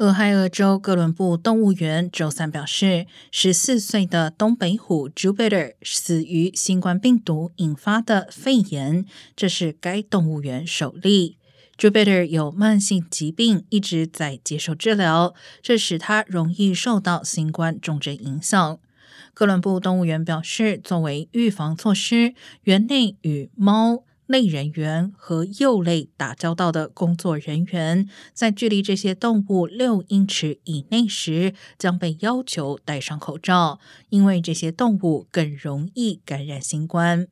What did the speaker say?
俄亥俄州哥伦布动物园周三表示，十四岁的东北虎 Jupiter 死于新冠病毒引发的肺炎，这是该动物园首例。Jupiter 有慢性疾病，一直在接受治疗，这使他容易受到新冠重症影响。哥伦布动物园表示，作为预防措施，园内与猫。类人员和鼬类打交道的工作人员，在距离这些动物六英尺以内时，将被要求戴上口罩，因为这些动物更容易感染新冠。